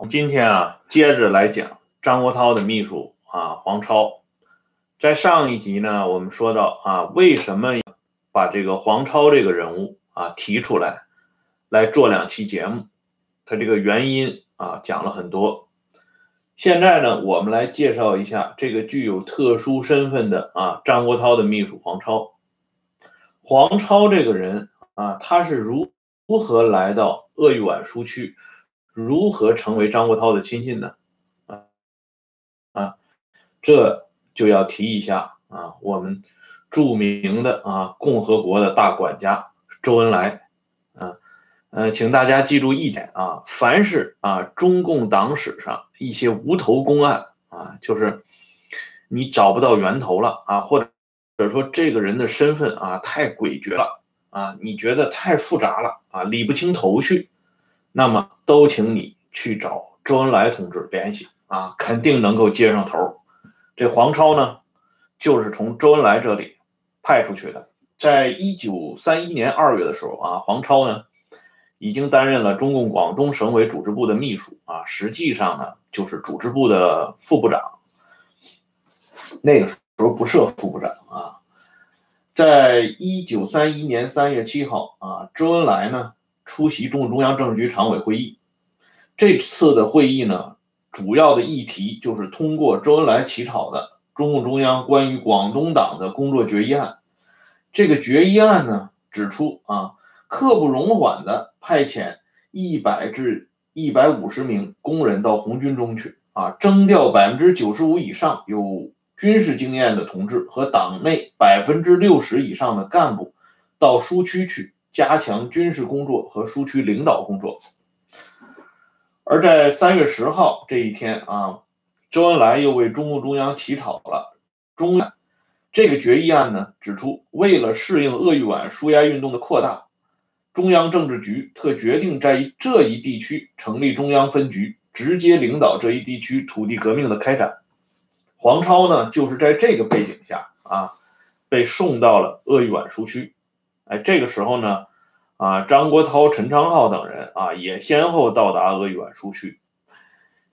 我们今天啊，接着来讲张国焘的秘书啊黄超。在上一集呢，我们说到啊，为什么把这个黄超这个人物啊提出来，来做两期节目？他这个原因啊讲了很多。现在呢，我们来介绍一下这个具有特殊身份的啊张国焘的秘书黄超。黄超这个人啊，他是如如何来到鄂豫皖苏区？如何成为张国焘的亲信呢？啊啊，这就要提一下啊，我们著名的啊共和国的大管家周恩来，啊呃，请大家记住一点啊，凡是啊中共党史上一些无头公案啊，就是你找不到源头了啊，或者或者说这个人的身份啊太诡谲了啊，你觉得太复杂了啊，理不清头绪。那么都请你去找周恩来同志联系啊，肯定能够接上头。这黄超呢，就是从周恩来这里派出去的。在一九三一年二月的时候啊，黄超呢已经担任了中共广东省委组织部的秘书啊，实际上呢就是组织部的副部长。那个时候不设副部长啊。在一九三一年三月七号啊，周恩来呢。出席中共中央政治局常委会议，这次的会议呢，主要的议题就是通过周恩来起草的中共中央关于广东党的工作决议案。这个决议案呢，指出啊，刻不容缓的派遣一百至一百五十名工人到红军中去啊，征调百分之九十五以上有军事经验的同志和党内百分之六十以上的干部到苏区去。加强军事工作和苏区领导工作。而在三月十号这一天啊，周恩来又为中共中央起草了中这个决议案呢，指出为了适应鄂豫皖苏压运动的扩大，中央政治局特决定在这一地区成立中央分局，直接领导这一地区土地革命的开展。黄超呢，就是在这个背景下啊，被送到了鄂豫皖苏区。哎，这个时候呢，啊，张国焘、陈昌浩等人啊，也先后到达鄂豫皖苏区。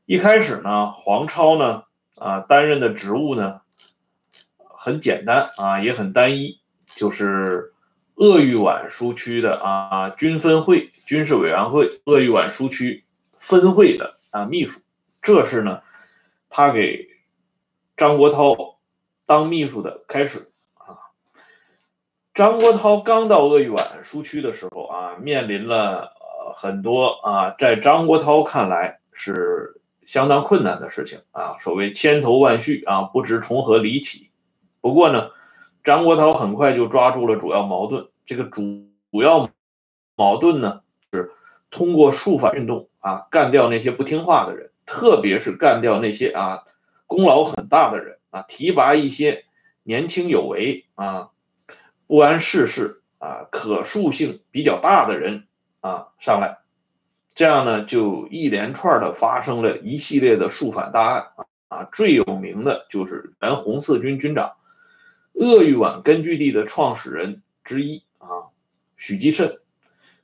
一开始呢，黄超呢，啊，担任的职务呢，很简单啊，也很单一，就是鄂豫皖苏区的啊军分会军事委员会鄂豫皖苏区分会的啊秘书。这是呢，他给张国焘当秘书的开始。张国焘刚到鄂豫皖苏区的时候啊，面临了很多啊，在张国焘看来是相当困难的事情啊。所谓千头万绪啊，不知从何理起。不过呢，张国焘很快就抓住了主要矛盾。这个主主要矛盾呢，是通过肃反运动啊，干掉那些不听话的人，特别是干掉那些啊功劳很大的人啊，提拔一些年轻有为啊。不谙世事啊，可塑性比较大的人啊上来，这样呢就一连串的发生了一系列的肃反大案啊，最有名的就是原红四军军长、鄂豫皖根据地的创始人之一啊许继慎。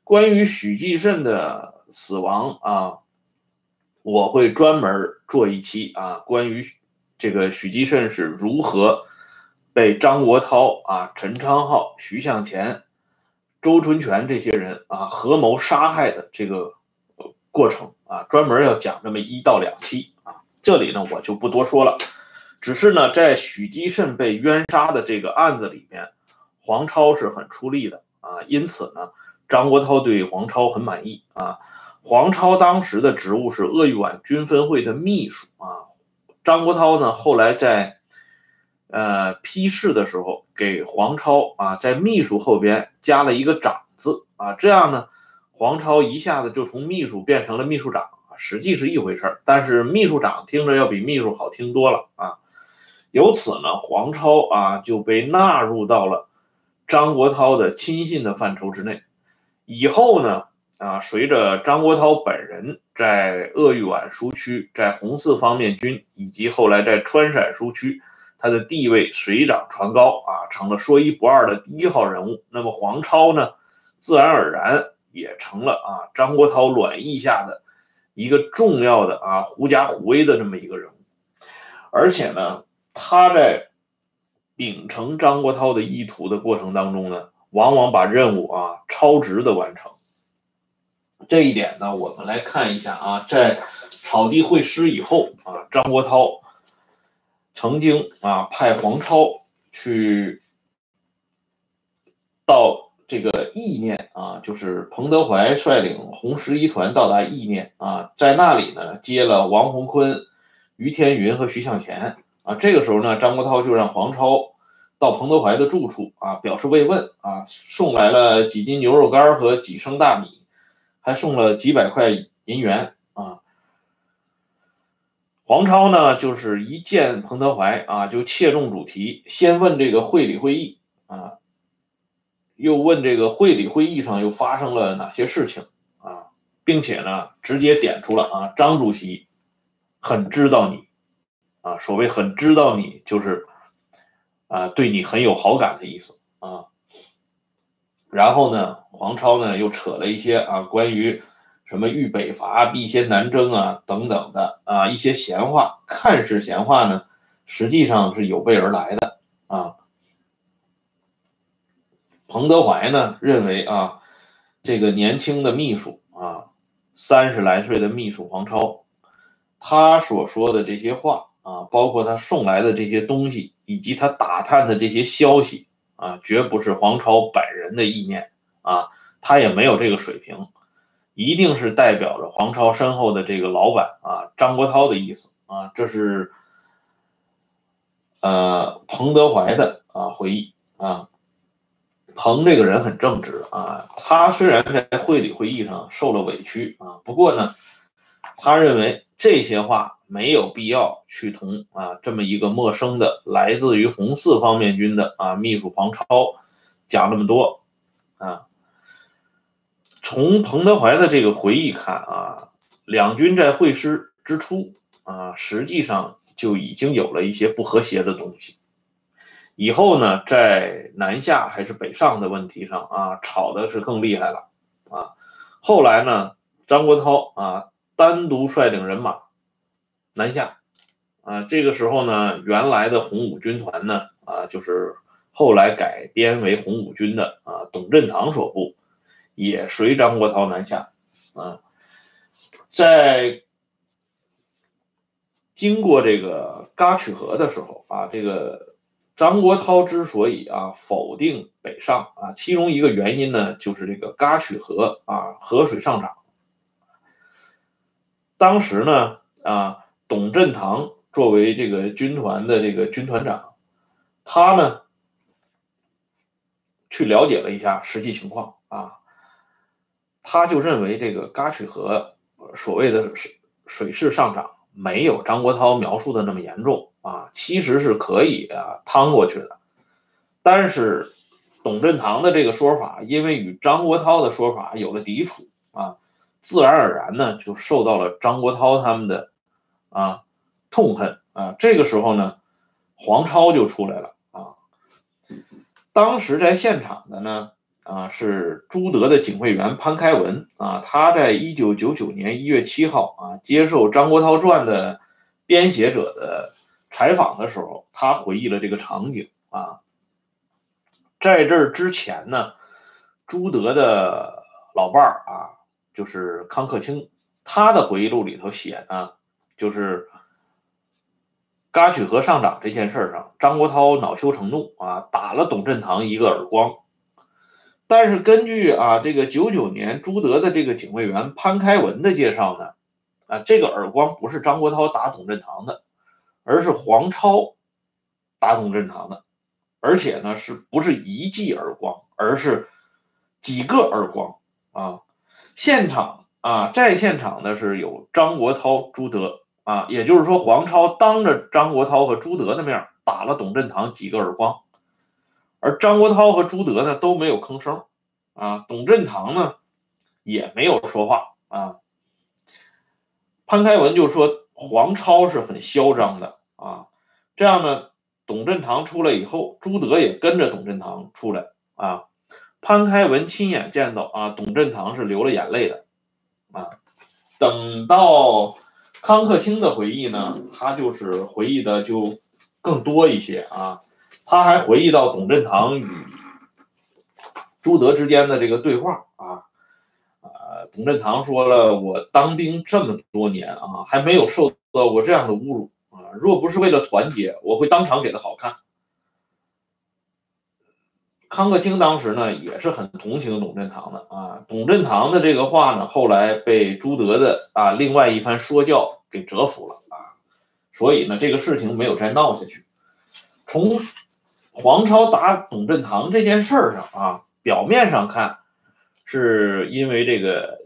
关于许继慎的死亡啊，我会专门做一期啊，关于这个许继慎是如何。被张国焘啊、陈昌浩、徐向前、周纯全这些人啊合谋杀害的这个过程啊，专门要讲这么一到两期啊。这里呢我就不多说了，只是呢在许基慎被冤杀的这个案子里面，黄超是很出力的啊，因此呢张国焘对黄超很满意啊。黄超当时的职务是鄂豫皖军分会的秘书啊，张国焘呢后来在。呃，批示的时候给黄超啊，在秘书后边加了一个长字啊，这样呢，黄超一下子就从秘书变成了秘书长啊，实际是一回事儿，但是秘书长听着要比秘书好听多了啊。由此呢，黄超啊就被纳入到了张国焘的亲信的范畴之内。以后呢，啊，随着张国焘本人在鄂豫皖苏区、在红四方面军以及后来在川陕苏区。他的地位水涨船高啊，成了说一不二的第一号人物。那么黄超呢，自然而然也成了啊张国焘卵意下的一个重要的啊狐假虎威的这么一个人物，而且呢，他在秉承张国焘的意图的过程当中呢，往往把任务啊超值的完成。这一点呢，我们来看一下啊，在草地会师以后啊，张国焘曾经啊派黄超去到。这个意念啊，就是彭德怀率领红十一团到达意念啊，在那里呢接了王洪坤、于天云和徐向前啊。这个时候呢，张国焘就让黄超到彭德怀的住处啊，表示慰问啊，送来了几斤牛肉干和几升大米，还送了几百块银元。黄超呢，就是一见彭德怀啊，就切中主题，先问这个会理会议啊。又问这个会理会议上又发生了哪些事情啊，并且呢，直接点出了啊，张主席很知道你啊，所谓很知道你就是啊，对你很有好感的意思啊。然后呢，黄超呢又扯了一些啊，关于什么豫北伐、必先南征啊等等的啊一些闲话，看似闲话呢，实际上是有备而来的啊。彭德怀呢认为啊，这个年轻的秘书啊，三十来岁的秘书黄超，他所说的这些话啊，包括他送来的这些东西，以及他打探的这些消息啊，绝不是黄超本人的意念啊，他也没有这个水平，一定是代表着黄超身后的这个老板啊张国焘的意思啊，这是呃彭德怀的啊回忆啊。彭这个人很正直啊，他虽然在会理会议上受了委屈啊，不过呢，他认为这些话没有必要去同啊这么一个陌生的来自于红四方面军的啊秘书黄超讲那么多啊。从彭德怀的这个回忆看啊，两军在会师之初啊，实际上就已经有了一些不和谐的东西。以后呢，在南下还是北上的问题上啊，吵的是更厉害了啊。后来呢，张国焘啊单独率领人马南下啊。这个时候呢，原来的红五军团呢啊，就是后来改编为红五军的啊，董振堂所部也随张国焘南下啊。在经过这个嘎曲河的时候啊，这个。张国焘之所以啊否定北上啊，其中一个原因呢，就是这个嘎曲河啊河水上涨。当时呢啊，董振堂作为这个军团的这个军团长，他呢去了解了一下实际情况啊，他就认为这个嘎曲河所谓的水水势上涨，没有张国焘描述的那么严重。啊，其实是可以啊趟过去的，但是董振堂的这个说法，因为与张国焘的说法有了抵触啊，自然而然呢就受到了张国焘他们的啊痛恨啊。这个时候呢，黄超就出来了啊。当时在现场的呢啊是朱德的警卫员潘开文啊，他在一九九九年一月七号啊接受《张国焘传》的编写者的。采访的时候，他回忆了这个场景啊，在这之前呢，朱德的老伴儿啊，就是康克清，他的回忆录里头写呢，就是嘎曲河上涨这件事上，张国焘恼羞成怒啊，打了董振堂一个耳光。但是根据啊这个九九年朱德的这个警卫员潘开文的介绍呢，啊这个耳光不是张国焘打董振堂的。而是黄超打董振堂的，而且呢，是不是一记耳光，而是几个耳光啊？现场啊，在现场的是有张国焘、朱德啊，也就是说，黄超当着张国焘和朱德的面打了董振堂几个耳光，而张国焘和朱德呢都没有吭声啊，董振堂呢也没有说话啊。潘开文就说。黄超是很嚣张的啊，这样呢，董振堂出来以后，朱德也跟着董振堂出来啊。潘开文亲眼见到啊，董振堂是流了眼泪的啊。等到康克清的回忆呢，他就是回忆的就更多一些啊，他还回忆到董振堂与朱德之间的这个对话啊，呃，董振堂说了，我当兵这么多年啊，还没有受到过这样的侮辱啊，若不是为了团结，我会当场给他好看。康克清当时呢也是很同情董振堂的啊，董振堂的这个话呢，后来被朱德的啊另外一番说教给折服了啊，所以呢这个事情没有再闹下去。从黄超打董振堂这件事儿上啊，表面上看是因为这个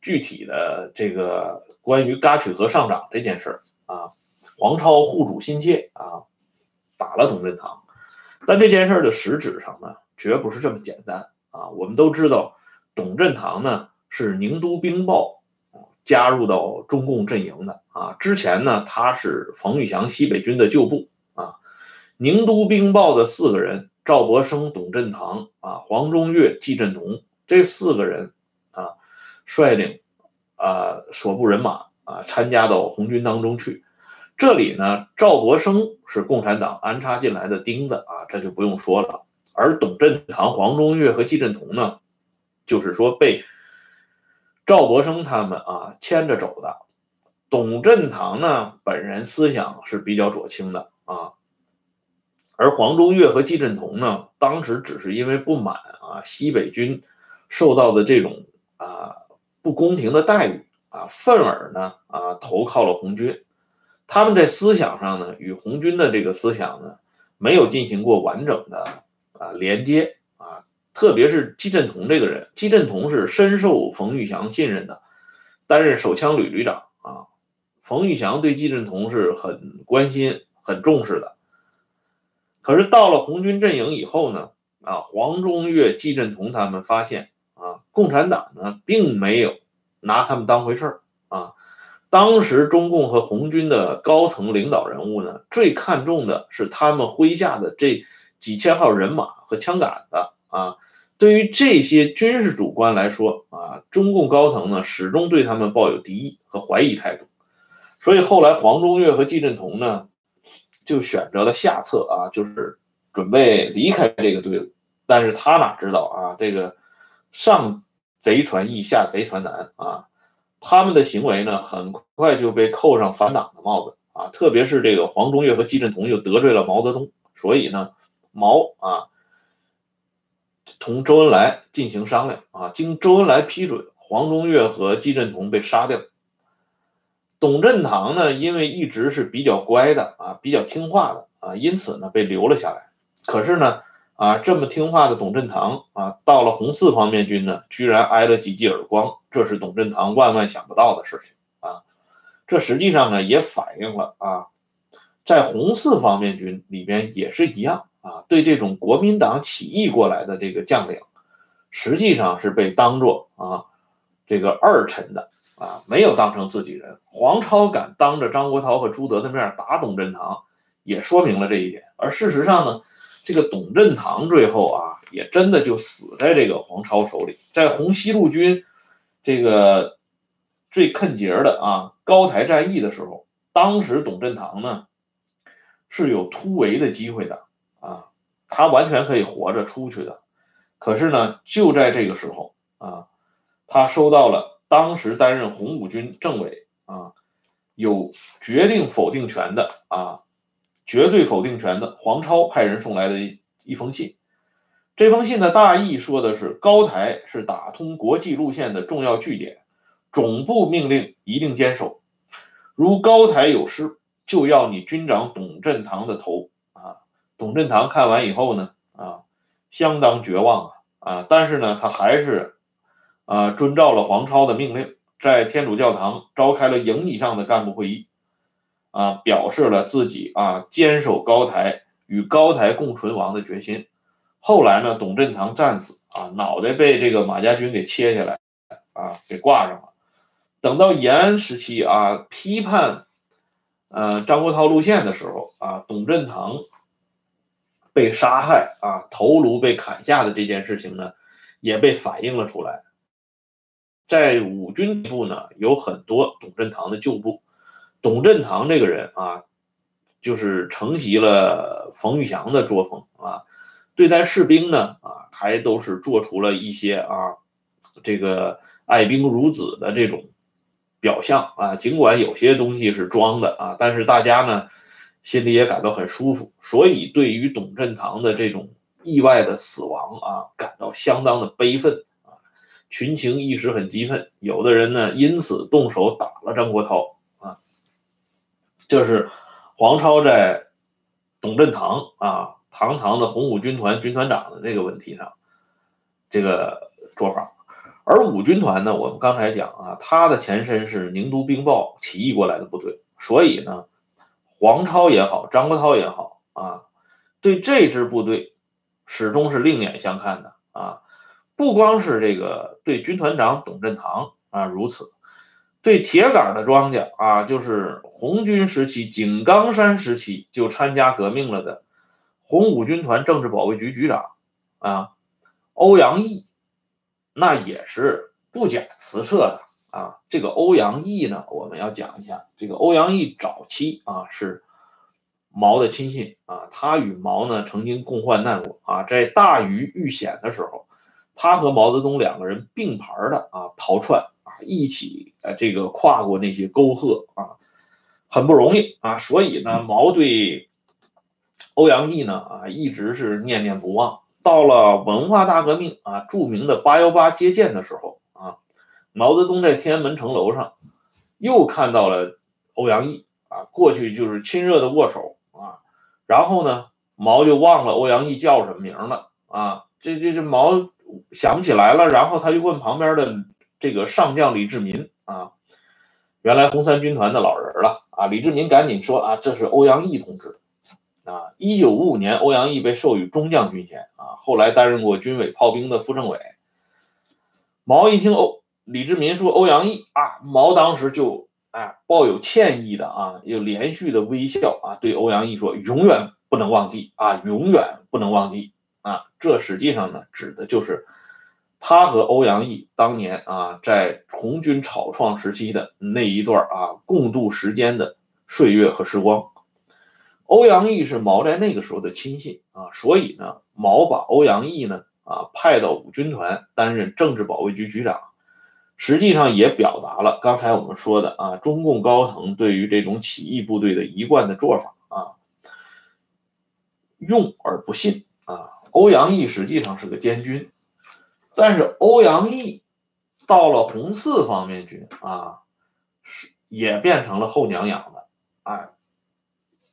具体的这个关于嘎曲河上涨这件事儿啊，黄超护主心切啊，打了董振堂，但这件事儿的实质上呢？绝不是这么简单啊！我们都知道，董振堂呢是宁都兵报加入到中共阵营的啊。之前呢，他是冯玉祥西北军的旧部。宁都兵报的四个人：赵博生、董振堂啊、黄中岳、季振同，这四个人啊，率领啊所部人马啊参加到红军当中去。这里呢，赵博生是共产党安插进来的钉子啊，这就不用说了。而董振堂、黄中岳和季振同呢，就是说被赵博生他们啊牵着走的。董振堂呢本人思想是比较左倾的啊，而黄中岳和季振同呢，当时只是因为不满啊西北军受到的这种啊不公平的待遇啊，愤而呢啊投靠了红军。他们在思想上呢，与红军的这个思想呢，没有进行过完整的。啊，连接啊，特别是季振同这个人，季振同是深受冯玉祥信任的，担任手枪旅旅长啊。冯玉祥对季振同是很关心、很重视的。可是到了红军阵营以后呢，啊，黄中岳、季振同他们发现啊，共产党呢并没有拿他们当回事儿啊。当时中共和红军的高层领导人物呢，最看重的是他们麾下的这。几千号人马和枪杆子啊，对于这些军事主官来说啊，中共高层呢始终对他们抱有敌意和怀疑态度，所以后来黄中岳和季振同呢就选择了下策啊，就是准备离开这个队伍。但是他哪知道啊，这个上贼船易下贼船难啊，他们的行为呢很快就被扣上反党的帽子啊，特别是这个黄中岳和季振同又得罪了毛泽东，所以呢。毛啊，同周恩来进行商量啊，经周恩来批准，黄中岳和季振同被杀掉。董振堂呢，因为一直是比较乖的啊，比较听话的啊，因此呢被留了下来。可是呢，啊这么听话的董振堂啊，到了红四方面军呢，居然挨了几记耳光，这是董振堂万万想不到的事情啊。这实际上呢，也反映了啊，在红四方面军里边也是一样。啊，对这种国民党起义过来的这个将领，实际上是被当做啊这个二臣的啊，没有当成自己人。黄超敢当着张国焘和朱德的面打董振堂，也说明了这一点。而事实上呢，这个董振堂最后啊，也真的就死在这个黄超手里。在红西路军这个最坑节的啊高台战役的时候，当时董振堂呢是有突围的机会的。啊，他完全可以活着出去的，可是呢，就在这个时候啊，他收到了当时担任红五军政委啊，有决定否定权的啊，绝对否定权的黄超派人送来的一一封信。这封信的大意说的是，高台是打通国际路线的重要据点，总部命令一定坚守，如高台有失，就要你军长董振堂的头啊。董振堂看完以后呢，啊，相当绝望啊，啊，但是呢，他还是，啊，遵照了黄超的命令，在天主教堂召开了营以上的干部会议，啊，表示了自己啊坚守高台与高台共存亡的决心。后来呢，董振堂战死啊，脑袋被这个马家军给切下来，啊，给挂上了。等到延安时期啊，批判，呃，张国焘路线的时候啊，董振堂。被杀害啊，头颅被砍下的这件事情呢，也被反映了出来。在五军部呢有很多董振堂的旧部。董振堂这个人啊，就是承袭了冯玉祥的作风啊，对待士兵呢啊，还都是做出了一些啊，这个爱兵如子的这种表象啊。尽管有些东西是装的啊，但是大家呢心里也感到很舒服，所以对于董振堂的这种意外的死亡啊，感到相当的悲愤，群情一时很激愤，有的人呢因此动手打了张国焘。这是黄超在董振堂啊，堂堂的红五军团军团长的这个问题上，这个做法。而五军团呢，我们刚才讲啊，它的前身是宁都兵报起义过来的部队，所以呢，黄超也好，张国焘也好啊，对这支部队始终是另眼相看的啊。不光是这个对军团长董振堂啊如此。对铁杆的庄稼啊，就是红军时期井冈山时期就参加革命了的红五军团政治保卫局局长啊，欧阳毅，那也是不假辞色的啊。这个欧阳毅呢，我们要讲一下，这个欧阳毅早期啊是毛的亲信啊，他与毛呢曾经共患难过啊，在大禹遇险的时候，他和毛泽东两个人并排的啊逃窜啊。一起啊，这个跨过那些沟壑啊，很不容易啊。所以呢，毛对欧阳毅呢啊，一直是念念不忘。到了文化大革命啊，著名的八幺八接见的时候啊，毛泽东在天安门城楼上又看到了欧阳毅啊，过去就是亲热的握手啊。然后呢，毛就忘了欧阳毅叫什么名了啊。这这这毛想不起来了，然后他就问旁边的。这个上将李志民啊，原来红三军团的老人了啊！李志民赶紧说啊，这是欧阳毅同志啊。一九五五年，欧阳毅被授予中将军衔啊，后来担任过军委炮兵的副政委。毛一听欧李志民说欧阳毅啊，毛当时就哎抱有歉意的啊，又连续的微笑啊，对欧阳毅说永远不能忘记啊，永远不能忘记啊。这实际上呢，指的就是。他和欧阳毅当年啊，在红军草创时期的那一段啊，共度时间的岁月和时光。欧阳毅是毛在那个时候的亲信啊，所以呢，毛把欧阳毅呢啊派到五军团担任政治保卫局局长，实际上也表达了刚才我们说的啊，中共高层对于这种起义部队的一贯的做法啊，用而不信啊。欧阳毅实际上是个监军。但是欧阳毅到了红四方面军啊，是也变成了后娘养的，哎，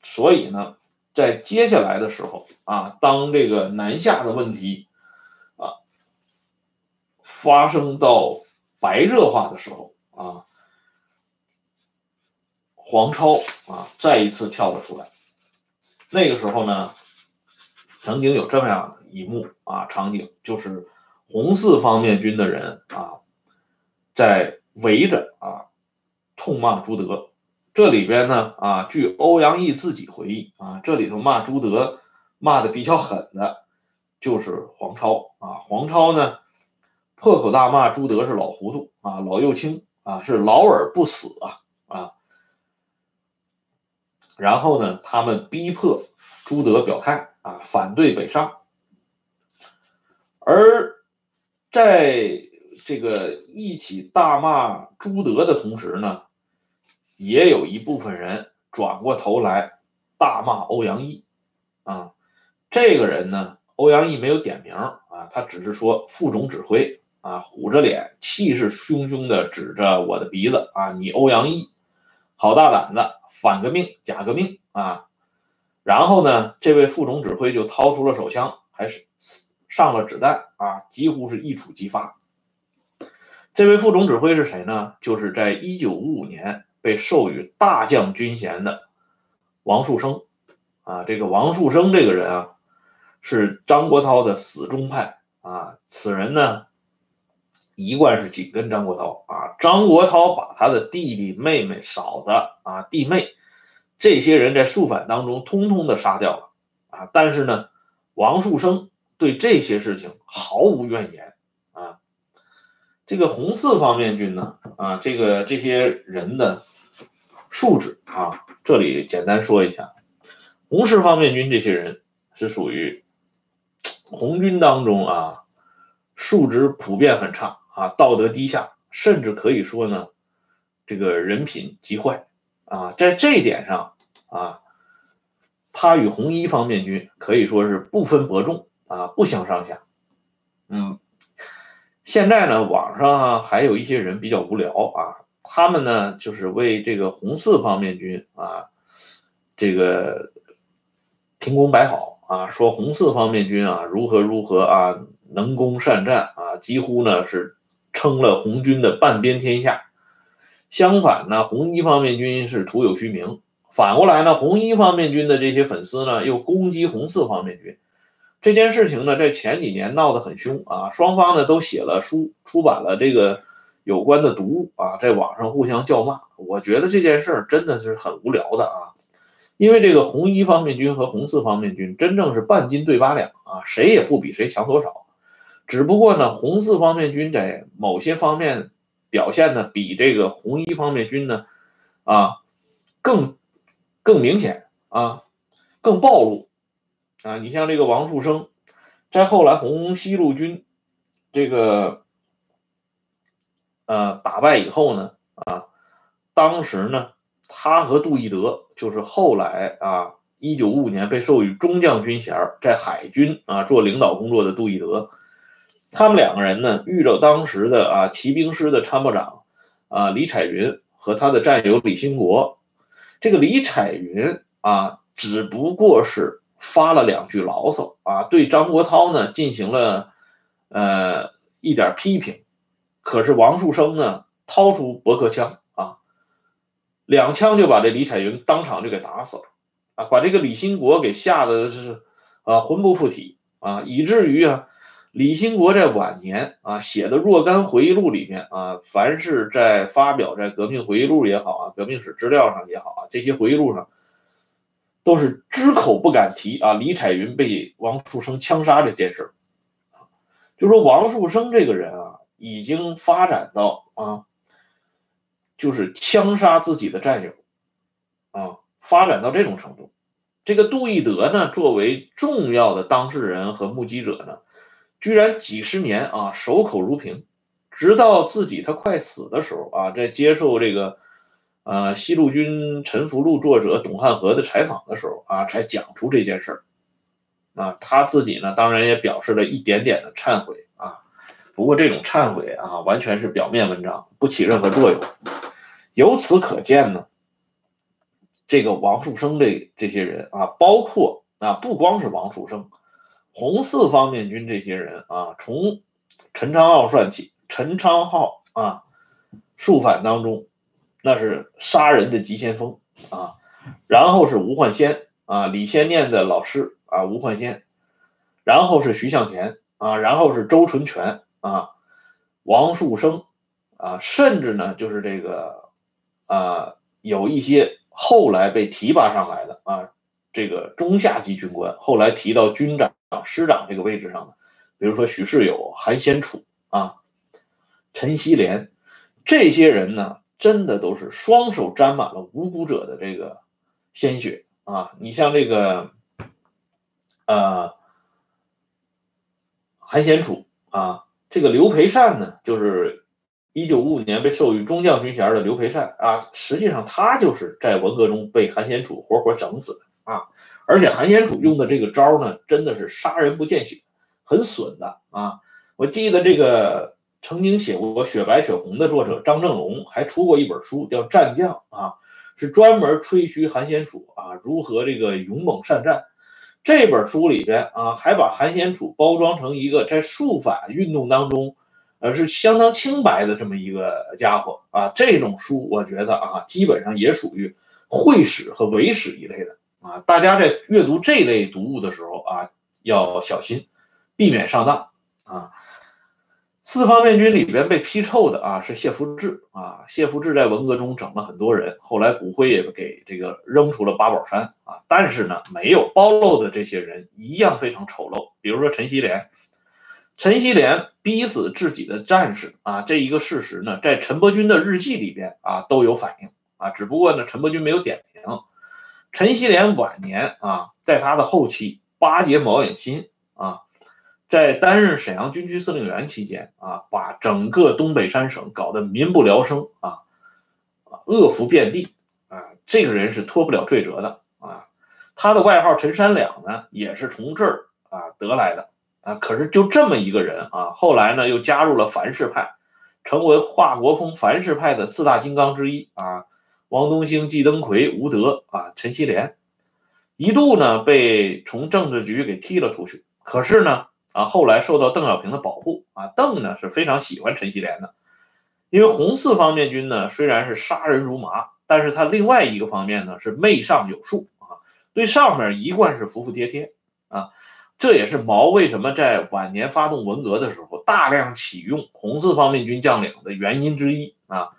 所以呢，在接下来的时候啊，当这个南下的问题啊发生到白热化的时候啊，黄超啊再一次跳了出来。那个时候呢，曾经有这么样一幕啊场景，就是。红四方面军的人啊，在围着啊痛骂朱德。这里边呢啊，据欧阳毅自己回忆啊，这里头骂朱德骂的比较狠的，就是黄超啊。黄超呢破口大骂朱德是老糊涂啊，老右倾啊，是老而不死啊啊。然后呢，他们逼迫朱德表态啊，反对北上，而。在这个一起大骂朱德的同时呢，也有一部分人转过头来大骂欧阳毅啊。这个人呢，欧阳毅没有点名啊，他只是说副总指挥啊，虎着脸，气势汹汹的指着我的鼻子啊，你欧阳毅好大胆子，反革命，假革命啊！然后呢，这位副总指挥就掏出了手枪，还是。上了子弹啊，几乎是一触即发。这位副总指挥是谁呢？就是在一九五五年被授予大将军衔的王树声啊。这个王树声这个人啊，是张国焘的死忠派啊。此人呢，一贯是紧跟张国焘啊。张国焘把他的弟弟、妹妹、嫂子啊、弟妹这些人在肃反当中通通的杀掉了啊。但是呢，王树声。对这些事情毫无怨言啊！这个红四方面军呢，啊，这个这些人的素质啊，这里简单说一下，红四方面军这些人是属于红军当中啊，素质普遍很差啊，道德低下，甚至可以说呢，这个人品极坏啊，在这一点上啊，他与红一方面军可以说是不分伯仲啊，不相上下，嗯。现在呢，网上还有一些人比较无聊啊，他们呢就是为这个红四方面军啊，这个停工摆好啊，说红四方面军啊如何如何啊，能攻善战啊，几乎呢是称了红军的半边天下。相反呢，红一方面军是徒有虚名。反过来呢，红一方面军的这些粉丝呢又攻击红四方面军。这件事情呢，在前几年闹得很凶啊，双方呢都写了书，出版了这个有关的读物啊，在网上互相叫骂。我觉得这件事儿真的是很无聊的啊，因为这个红一方面军和红四方面军真正是半斤对八两啊，谁也不比谁强多少。只不过呢，红四方面军在某些方面表现呢，比这个红一方面军呢，啊，更更明显啊，更暴露。啊，你像这个王树声，在后来红西路军这个呃打败以后呢，啊，当时呢，他和杜义德就是后来啊，一九五五年被授予中将军衔，在海军啊做领导工作的杜义德，他们两个人呢，遇着当时的啊骑兵师的参谋长啊李彩云和他的战友李兴国，这个李彩云啊，只不过是。发了两句牢骚啊，对张国焘呢进行了呃一点批评，可是王树声呢掏出驳壳枪啊，两枪就把这李彩云当场就给打死了啊，把这个李兴国给吓得是啊魂不附体啊，以至于啊李兴国在晚年啊写的若干回忆录里面啊，凡是在发表在革命回忆录也好啊，革命史资料上也好啊，这些回忆录上。都是只口不敢提啊！李彩云被王树声枪杀这件事就说王树声这个人啊，已经发展到啊，就是枪杀自己的战友啊，发展到这种程度。这个杜义德呢，作为重要的当事人和目击者呢，居然几十年啊守口如瓶，直到自己他快死的时候啊，在接受这个。呃，《西路军沉浮录》作者董汉和的采访的时候啊，才讲出这件事儿。啊，他自己呢，当然也表示了一点点的忏悔啊。不过这种忏悔啊，完全是表面文章，不起任何作用。由此可见呢，这个王树声这这些人啊，包括啊，不光是王树声，红四方面军这些人啊，从陈昌浩算起，陈昌浩啊，肃反当中。那是杀人的急先锋啊，然后是吴焕先啊，李先念的老师啊，吴焕先，然后是徐向前啊，然后是周纯全啊，王树声啊，甚至呢就是这个啊，有一些后来被提拔上来的啊，这个中下级军官，后来提到军长、师长这个位置上的，比如说许世友、韩先楚啊，陈锡联这些人呢。真的都是双手沾满了无辜者的这个鲜血啊！你像这个，呃，韩先楚啊，这个刘培善呢，就是一九五五年被授予中将军衔的刘培善啊，实际上他就是在文革中被韩先楚活活整死的啊！而且韩先楚用的这个招呢，真的是杀人不见血，很损的啊！我记得这个。曾经写过《雪白雪红》的作者张正龙还出过一本书，叫《战将》啊，是专门吹嘘韩先楚啊如何这个勇猛善战。这本书里边啊，还把韩先楚包装成一个在肃反运动当中，呃，是相当清白的这么一个家伙啊。这种书我觉得啊，基本上也属于会史和伪史一类的啊。大家在阅读这类读物的时候啊，要小心，避免上当啊。四方面军里边被批臭的啊是谢福志啊，谢福志在文革中整了很多人，后来骨灰也给这个扔出了八宝山啊。但是呢，没有暴露的这些人一样非常丑陋。比如说陈锡联，陈锡联逼死自己的战士啊，这一个事实呢，在陈伯钧的日记里边啊都有反映啊，只不过呢，陈伯钧没有点评。陈锡联晚年啊，在他的后期巴结毛远新啊，在担任沈阳军区司令员期间啊，把整个东北三省搞得民不聊生啊，恶福遍地啊，这个人是脱不了罪责的啊。他的外号陈三两呢，也是从这儿啊得来的啊。可是就这么一个人啊，后来呢又加入了樊氏派，成为华国锋樊氏派的四大金刚之一啊。王东兴、季登奎、吴德啊，陈锡联一度呢被从政治局给踢了出去。可是呢，啊，后来受到邓小平的保护啊，邓呢是非常喜欢陈锡联的，因为红四方面军呢虽然是杀人如麻，但是他另外一个方面呢是媚上有术啊，对上面一贯是服服帖帖啊，这也是毛为什么在晚年发动文革的时候大量启用红四方面军将领的原因之一啊。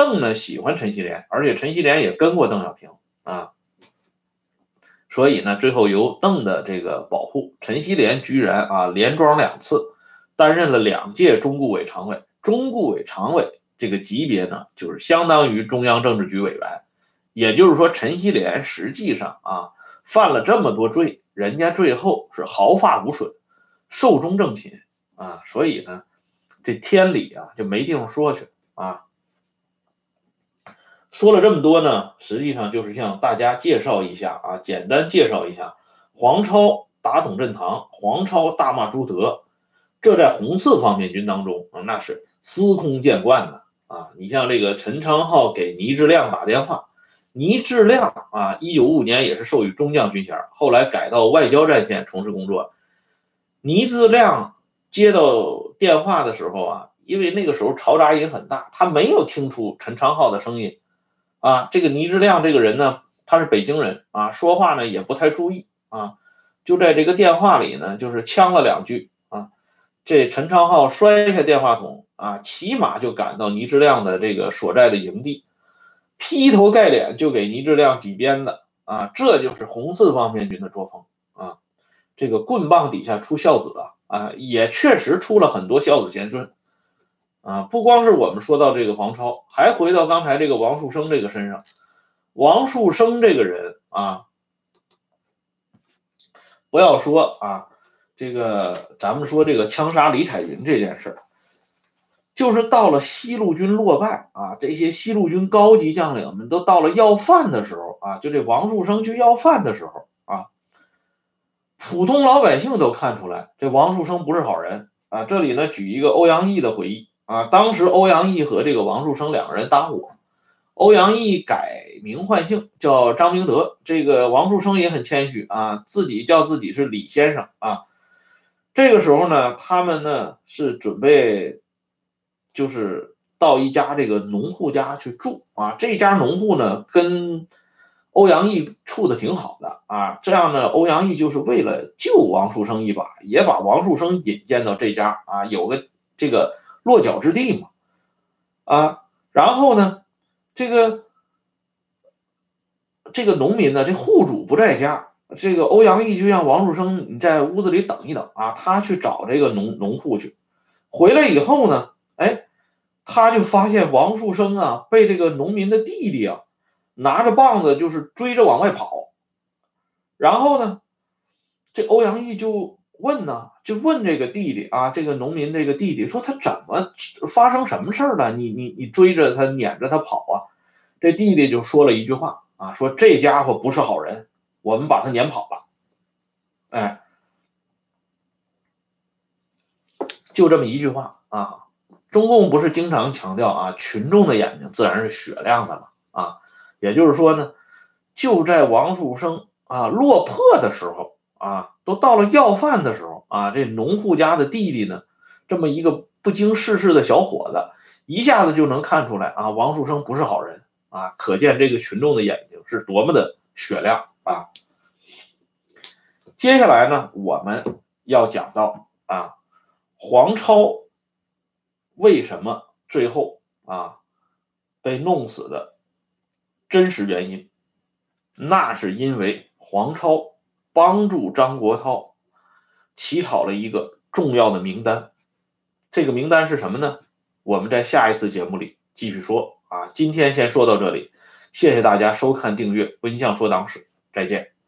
邓呢喜欢陈锡联，而且陈锡联也跟过邓小平啊，所以呢，最后由邓的这个保护，陈锡联居然啊连庄两次，担任了两届中顾委常委。中顾委常委这个级别呢，就是相当于中央政治局委员。也就是说，陈锡联实际上啊犯了这么多罪，人家最后是毫发无损，寿终正寝啊。所以呢，这天理啊就没地方说去啊。说了这么多呢，实际上就是向大家介绍一下啊，简单介绍一下黄超打董振堂，黄超大骂朱德，这在红四方面军当中啊，那是司空见惯的啊。你像这个陈昌浩给倪志亮打电话，倪志亮啊，一九五五年也是授予中将军衔，后来改到外交战线从事工作。倪志亮接到电话的时候啊，因为那个时候嘈杂音很大，他没有听出陈昌浩的声音。啊，这个倪志亮这个人呢，他是北京人啊，说话呢也不太注意啊，就在这个电话里呢，就是呛了两句啊。这陈昌浩摔下电话筒啊，骑马就赶到倪志亮的这个所在的营地，劈头盖脸就给倪志亮几鞭子啊，这就是红四方面军的作风啊。这个棍棒底下出孝子啊，啊，也确实出了很多孝子贤孙。啊，不光是我们说到这个黄超，还回到刚才这个王树声这个身上。王树声这个人啊，不要说啊，这个咱们说这个枪杀李彩云这件事，就是到了西路军落败啊，这些西路军高级将领们都到了要饭的时候啊，就这王树声去要饭的时候啊，普通老百姓都看出来这王树声不是好人啊。这里呢，举一个欧阳毅的回忆。啊，当时欧阳毅和这个王树声两个人搭伙，欧阳毅改名换姓叫张明德，这个王树声也很谦虚啊，自己叫自己是李先生啊。这个时候呢，他们呢是准备，就是到一家这个农户家去住啊。这家农户呢跟欧阳毅处的挺好的啊，这样呢，欧阳毅就是为了救王树声一把，也把王树声引荐到这家啊，有个这个。落脚之地嘛，啊，然后呢，这个这个农民呢，这户主不在家，这个欧阳毅就让王树声你在屋子里等一等啊，他去找这个农农户去。回来以后呢，哎，他就发现王树声啊被这个农民的弟弟啊拿着棒子就是追着往外跑，然后呢，这欧阳毅就。问呢，就问这个弟弟啊，这个农民这个弟弟说他怎么发生什么事儿了？你你你追着他撵着他跑啊？这弟弟就说了一句话啊，说这家伙不是好人，我们把他撵跑了。哎，就这么一句话啊。中共不是经常强调啊，群众的眼睛自然是雪亮的嘛啊，也就是说呢，就在王树声啊落魄的时候。啊，都到了要饭的时候啊！这农户家的弟弟呢，这么一个不经世事的小伙子，一下子就能看出来啊，王树声不是好人啊！可见这个群众的眼睛是多么的雪亮啊！接下来呢，我们要讲到啊，黄超为什么最后啊被弄死的真实原因，那是因为黄超。帮助张国焘起草了一个重要的名单。这个名单是什么呢？我们在下一次节目里继续说啊。今天先说到这里，谢谢大家收看订阅《温相说党史》，再见。